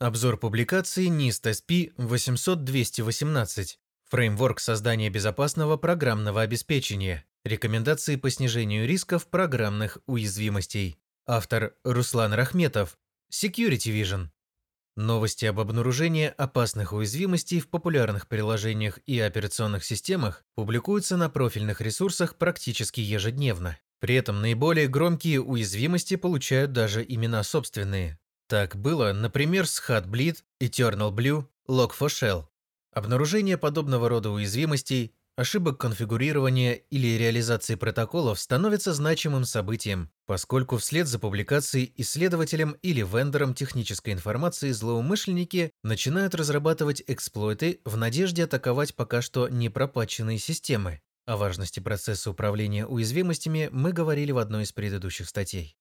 Обзор публикации NIST SP 800-218. Фреймворк создания безопасного программного обеспечения. Рекомендации по снижению рисков программных уязвимостей. Автор Руслан Рахметов. Security Vision. Новости об обнаружении опасных уязвимостей в популярных приложениях и операционных системах публикуются на профильных ресурсах практически ежедневно. При этом наиболее громкие уязвимости получают даже имена собственные. Так было, например, с Heartbleed, Eternal Blue, Log4Shell. Обнаружение подобного рода уязвимостей, ошибок конфигурирования или реализации протоколов становится значимым событием, поскольку вслед за публикацией исследователям или вендорам технической информации злоумышленники начинают разрабатывать эксплойты в надежде атаковать пока что не пропатченные системы. О важности процесса управления уязвимостями мы говорили в одной из предыдущих статей.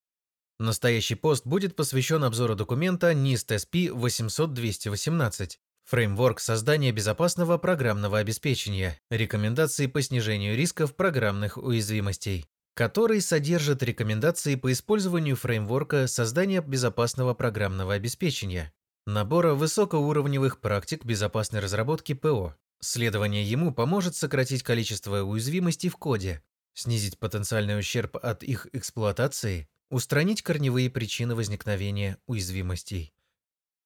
Настоящий пост будет посвящен обзору документа NIST SP 800-218 Фреймворк создания безопасного программного обеспечения, рекомендации по снижению рисков программных уязвимостей, который содержит рекомендации по использованию фреймворка создания безопасного программного обеспечения, набора высокоуровневых практик безопасной разработки ПО. Следование ему поможет сократить количество уязвимостей в коде, снизить потенциальный ущерб от их эксплуатации, Устранить корневые причины возникновения уязвимостей.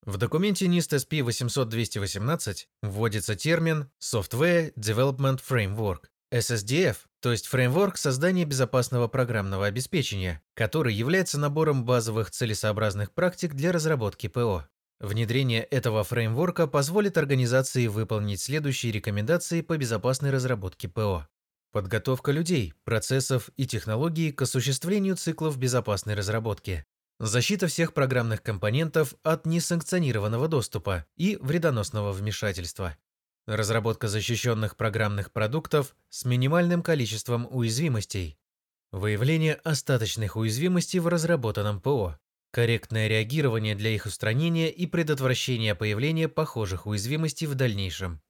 В документе NIST SP 800-218 вводится термин Software Development Framework, SSDF, то есть фреймворк создания безопасного программного обеспечения, который является набором базовых целесообразных практик для разработки ПО. Внедрение этого фреймворка позволит организации выполнить следующие рекомендации по безопасной разработке ПО. Подготовка людей, процессов и технологий к осуществлению циклов безопасной разработки. Защита всех программных компонентов от несанкционированного доступа и вредоносного вмешательства. Разработка защищенных программных продуктов с минимальным количеством уязвимостей. Выявление остаточных уязвимостей в разработанном ПО. Корректное реагирование для их устранения и предотвращение появления похожих уязвимостей в дальнейшем.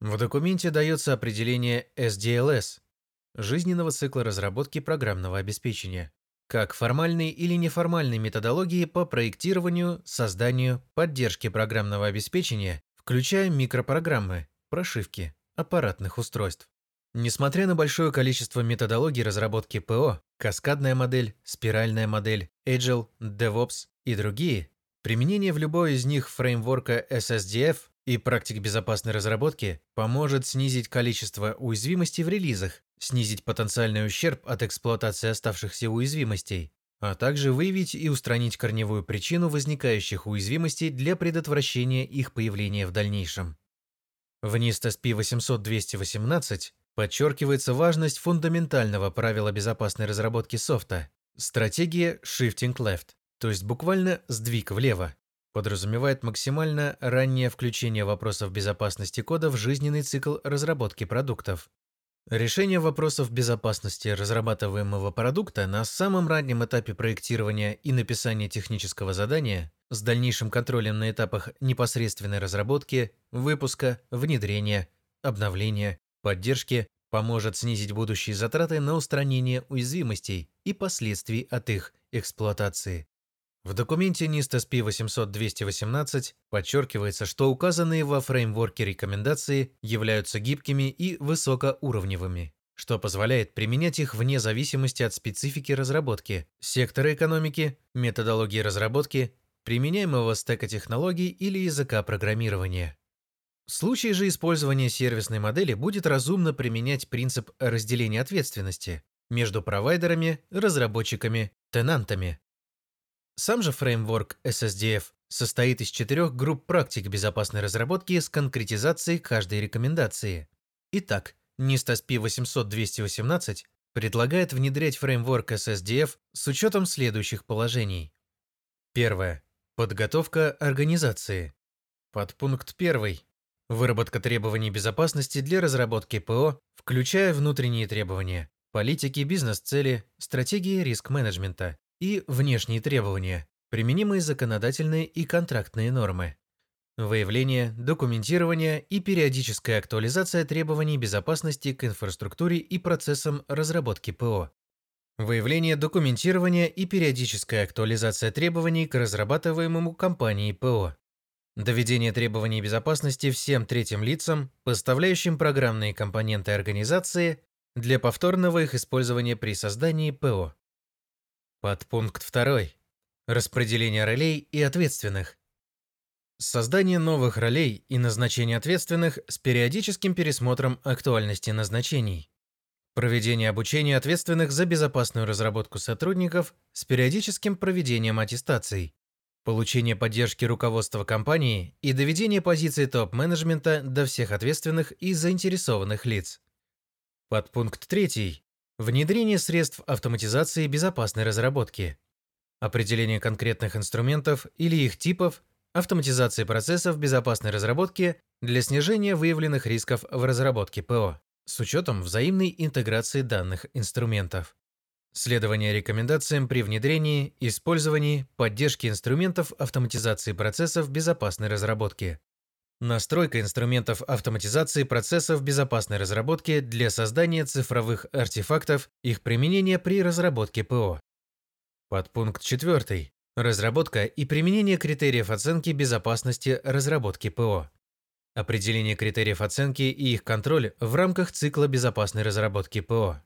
В документе дается определение SDLS – жизненного цикла разработки программного обеспечения, как формальной или неформальной методологии по проектированию, созданию, поддержке программного обеспечения, включая микропрограммы, прошивки, аппаратных устройств. Несмотря на большое количество методологий разработки ПО, каскадная модель, спиральная модель, Agile, DevOps и другие, применение в любой из них фреймворка SSDF и практик безопасной разработки поможет снизить количество уязвимостей в релизах, снизить потенциальный ущерб от эксплуатации оставшихся уязвимостей, а также выявить и устранить корневую причину возникающих уязвимостей для предотвращения их появления в дальнейшем. В NIST SP 800-218 подчеркивается важность фундаментального правила безопасной разработки софта – стратегия Shifting Left, то есть буквально сдвиг влево, подразумевает максимально раннее включение вопросов безопасности кода в жизненный цикл разработки продуктов. Решение вопросов безопасности разрабатываемого продукта на самом раннем этапе проектирования и написания технического задания с дальнейшим контролем на этапах непосредственной разработки, выпуска, внедрения, обновления, поддержки поможет снизить будущие затраты на устранение уязвимостей и последствий от их эксплуатации. В документе NIST SP 800-218 подчеркивается, что указанные во фреймворке рекомендации являются гибкими и высокоуровневыми, что позволяет применять их вне зависимости от специфики разработки, сектора экономики, методологии разработки, применяемого стека технологий или языка программирования. В случае же использования сервисной модели будет разумно применять принцип разделения ответственности между провайдерами, разработчиками, тенантами, сам же фреймворк SSDF состоит из четырех групп практик безопасной разработки с конкретизацией каждой рекомендации. Итак, NIST SP 800-218 предлагает внедрять фреймворк SSDF с учетом следующих положений. Первое. Подготовка организации. Подпункт 1. Выработка требований безопасности для разработки ПО, включая внутренние требования, политики, бизнес-цели, стратегии риск-менеджмента, и внешние требования, применимые законодательные и контрактные нормы. Выявление, документирование и периодическая актуализация требований безопасности к инфраструктуре и процессам разработки ПО. Выявление документирования и периодическая актуализация требований к разрабатываемому компанией ПО. Доведение требований безопасности всем третьим лицам, поставляющим программные компоненты организации, для повторного их использования при создании ПО. Подпункт 2. Распределение ролей и ответственных. Создание новых ролей и назначение ответственных с периодическим пересмотром актуальности назначений. Проведение обучения ответственных за безопасную разработку сотрудников с периодическим проведением аттестаций. Получение поддержки руководства компании и доведение позиции топ-менеджмента до всех ответственных и заинтересованных лиц. Подпункт 3. Внедрение средств автоматизации безопасной разработки. Определение конкретных инструментов или их типов, автоматизации процессов безопасной разработки для снижения выявленных рисков в разработке ПО с учетом взаимной интеграции данных инструментов. Следование рекомендациям при внедрении, использовании, поддержке инструментов автоматизации процессов безопасной разработки. Настройка инструментов автоматизации процессов безопасной разработки для создания цифровых артефактов, их применение при разработке ПО. Подпункт 4. Разработка и применение критериев оценки безопасности разработки ПО. Определение критериев оценки и их контроль в рамках цикла безопасной разработки ПО.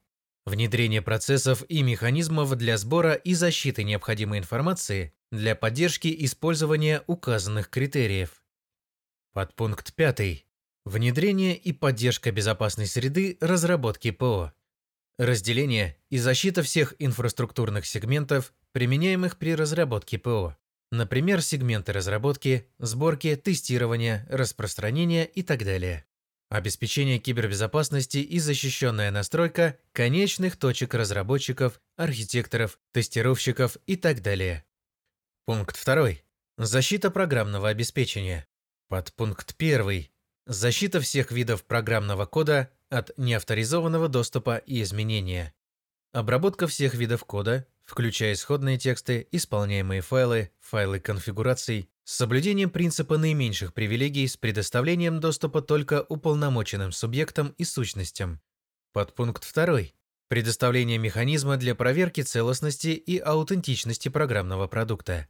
Внедрение процессов и механизмов для сбора и защиты необходимой информации для поддержки использования указанных критериев. Подпункт 5. Внедрение и поддержка безопасной среды разработки ПО. Разделение и защита всех инфраструктурных сегментов, применяемых при разработке ПО. Например, сегменты разработки, сборки, тестирования, распространения и так далее. Обеспечение кибербезопасности и защищенная настройка конечных точек разработчиков, архитекторов, тестировщиков и так далее. Пункт 2. Защита программного обеспечения. Подпункт 1. Защита всех видов программного кода от неавторизованного доступа и изменения. Обработка всех видов кода, включая исходные тексты, исполняемые файлы, файлы конфигураций, с соблюдением принципа наименьших привилегий с предоставлением доступа только уполномоченным субъектам и сущностям. Подпункт 2. Предоставление механизма для проверки целостности и аутентичности программного продукта.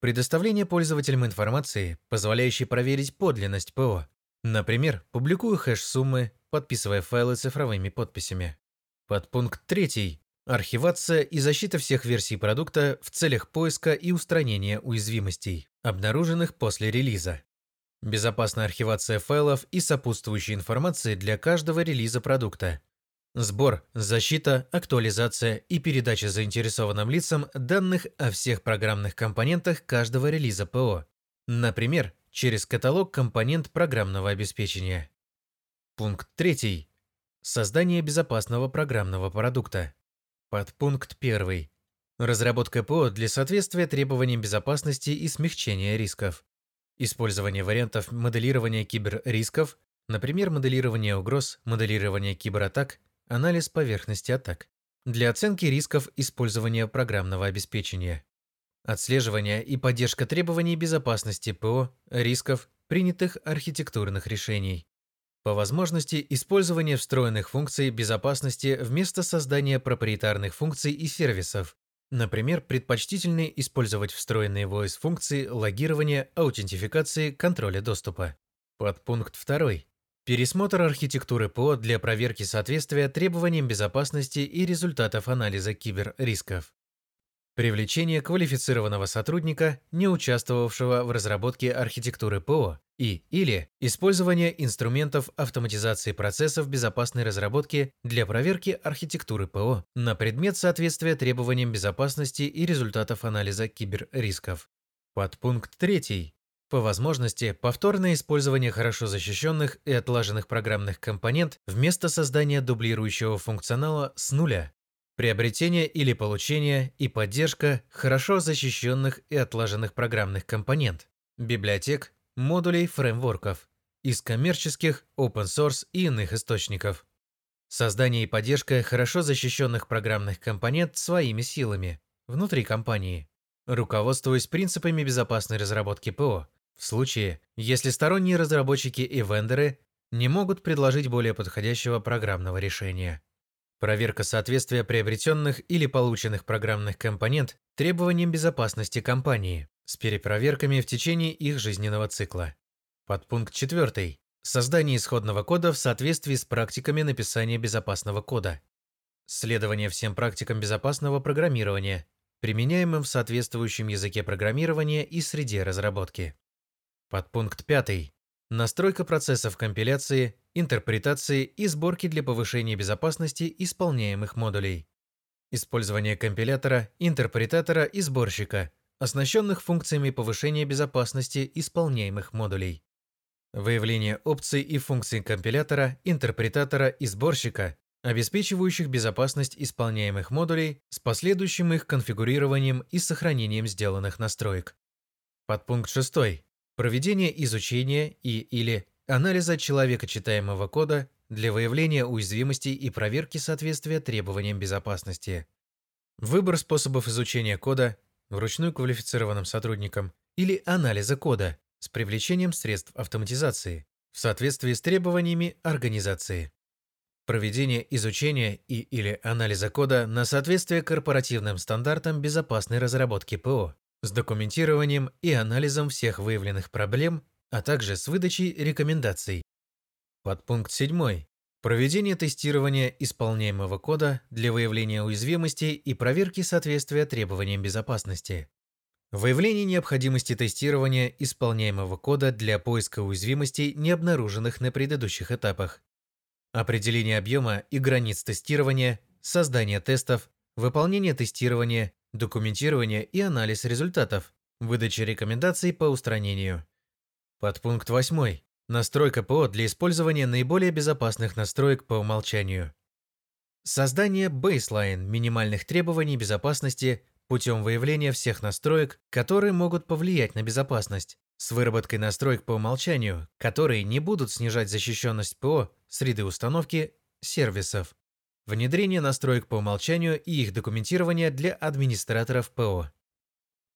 Предоставление пользователям информации, позволяющей проверить подлинность ПО. Например, публикуя хэш-суммы, подписывая файлы цифровыми подписями. Подпункт 3. Архивация и защита всех версий продукта в целях поиска и устранения уязвимостей, обнаруженных после релиза. Безопасная архивация файлов и сопутствующей информации для каждого релиза продукта. Сбор, защита, актуализация и передача заинтересованным лицам данных о всех программных компонентах каждого релиза ПО. Например, через каталог компонент программного обеспечения. Пункт 3. Создание безопасного программного продукта. Подпункт 1. Разработка ПО для соответствия требованиям безопасности и смягчения рисков. Использование вариантов моделирования киберрисков, например, моделирование угроз, моделирование кибератак, анализ поверхности атак. Для оценки рисков использования программного обеспечения. Отслеживание и поддержка требований безопасности ПО, рисков, принятых архитектурных решений. По возможности использование встроенных функций безопасности вместо создания проприетарных функций и сервисов. Например, предпочтительнее использовать встроенные voice-функции логирования, аутентификации, контроля доступа. Подпункт 2. Пересмотр архитектуры ПО для проверки соответствия требованиям безопасности и результатов анализа киберрисков. Привлечение квалифицированного сотрудника, не участвовавшего в разработке архитектуры ПО, и или использование инструментов автоматизации процессов безопасной разработки для проверки архитектуры ПО на предмет соответствия требованиям безопасности и результатов анализа киберрисков. Подпункт 3. По возможности, повторное использование хорошо защищенных и отлаженных программных компонент вместо создания дублирующего функционала с нуля. Приобретение или получение и поддержка хорошо защищенных и отлаженных программных компонент, библиотек, модулей фреймворков из коммерческих, open source и иных источников. Создание и поддержка хорошо защищенных программных компонент своими силами внутри компании, руководствуясь принципами безопасной разработки ПО, в случае, если сторонние разработчики и вендоры не могут предложить более подходящего программного решения. Проверка соответствия приобретенных или полученных программных компонент требованиям безопасности компании с перепроверками в течение их жизненного цикла. Подпункт 4. Создание исходного кода в соответствии с практиками написания безопасного кода. Следование всем практикам безопасного программирования, применяемым в соответствующем языке программирования и среде разработки. Подпункт 5. Настройка процессов компиляции, интерпретации и сборки для повышения безопасности исполняемых модулей. Использование компилятора, интерпретатора и сборщика, оснащенных функциями повышения безопасности исполняемых модулей. Выявление опций и функций компилятора, интерпретатора и сборщика, обеспечивающих безопасность исполняемых модулей с последующим их конфигурированием и сохранением сделанных настроек. Подпункт 6. Проведение изучения и или анализа человекочитаемого кода для выявления уязвимостей и проверки соответствия требованиям безопасности. Выбор способов изучения кода вручную квалифицированным сотрудникам или анализа кода с привлечением средств автоматизации в соответствии с требованиями организации. Проведение изучения и или анализа кода на соответствие корпоративным стандартам безопасной разработки ПО с документированием и анализом всех выявленных проблем, а также с выдачей рекомендаций. Подпункт 7. Проведение тестирования исполняемого кода для выявления уязвимостей и проверки соответствия требованиям безопасности. Выявление необходимости тестирования исполняемого кода для поиска уязвимостей, не обнаруженных на предыдущих этапах. Определение объема и границ тестирования, создание тестов, выполнение тестирования документирование и анализ результатов, выдача рекомендаций по устранению. Подпункт 8. Настройка ПО для использования наиболее безопасных настроек по умолчанию. Создание бейслайн минимальных требований безопасности путем выявления всех настроек, которые могут повлиять на безопасность, с выработкой настроек по умолчанию, которые не будут снижать защищенность ПО, среды установки, сервисов. Внедрение настроек по умолчанию и их документирование для администраторов ПО.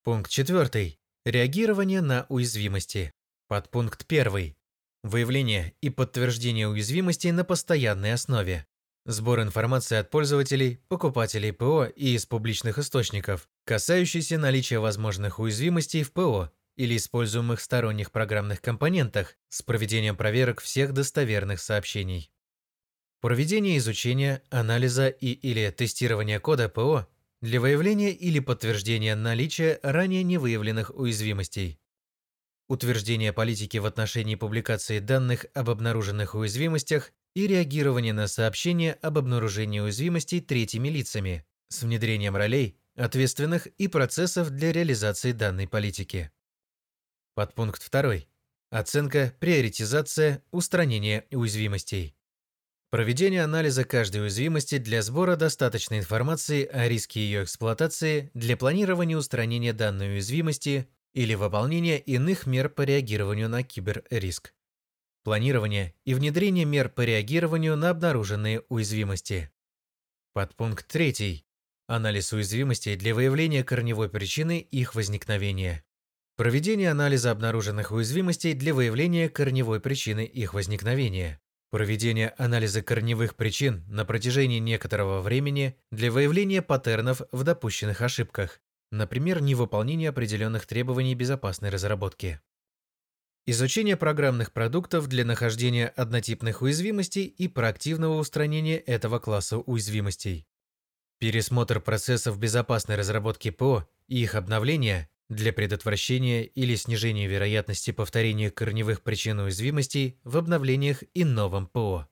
Пункт 4. Реагирование на уязвимости. Подпункт 1. Выявление и подтверждение уязвимостей на постоянной основе. Сбор информации от пользователей, покупателей ПО и из публичных источников, касающийся наличия возможных уязвимостей в ПО или используемых сторонних программных компонентах с проведением проверок всех достоверных сообщений. Проведение изучения, анализа и или тестирования кода ПО для выявления или подтверждения наличия ранее невыявленных уязвимостей. Утверждение политики в отношении публикации данных об обнаруженных уязвимостях и реагирование на сообщения об обнаружении уязвимостей третьими лицами с внедрением ролей, ответственных и процессов для реализации данной политики. Подпункт 2. Оценка, приоритизация, устранение уязвимостей. Проведение анализа каждой уязвимости для сбора достаточной информации о риске ее эксплуатации для планирования устранения данной уязвимости или выполнения иных мер по реагированию на киберриск. Планирование и внедрение мер по реагированию на обнаруженные уязвимости. Подпункт 3. Анализ уязвимостей для выявления корневой причины их возникновения. Проведение анализа обнаруженных уязвимостей для выявления корневой причины их возникновения. Проведение анализа корневых причин на протяжении некоторого времени для выявления паттернов в допущенных ошибках, например, невыполнение определенных требований безопасной разработки. Изучение программных продуктов для нахождения однотипных уязвимостей и проактивного устранения этого класса уязвимостей. Пересмотр процессов безопасной разработки ПО и их обновления для предотвращения или снижения вероятности повторения корневых причин уязвимостей в обновлениях и новом ПО.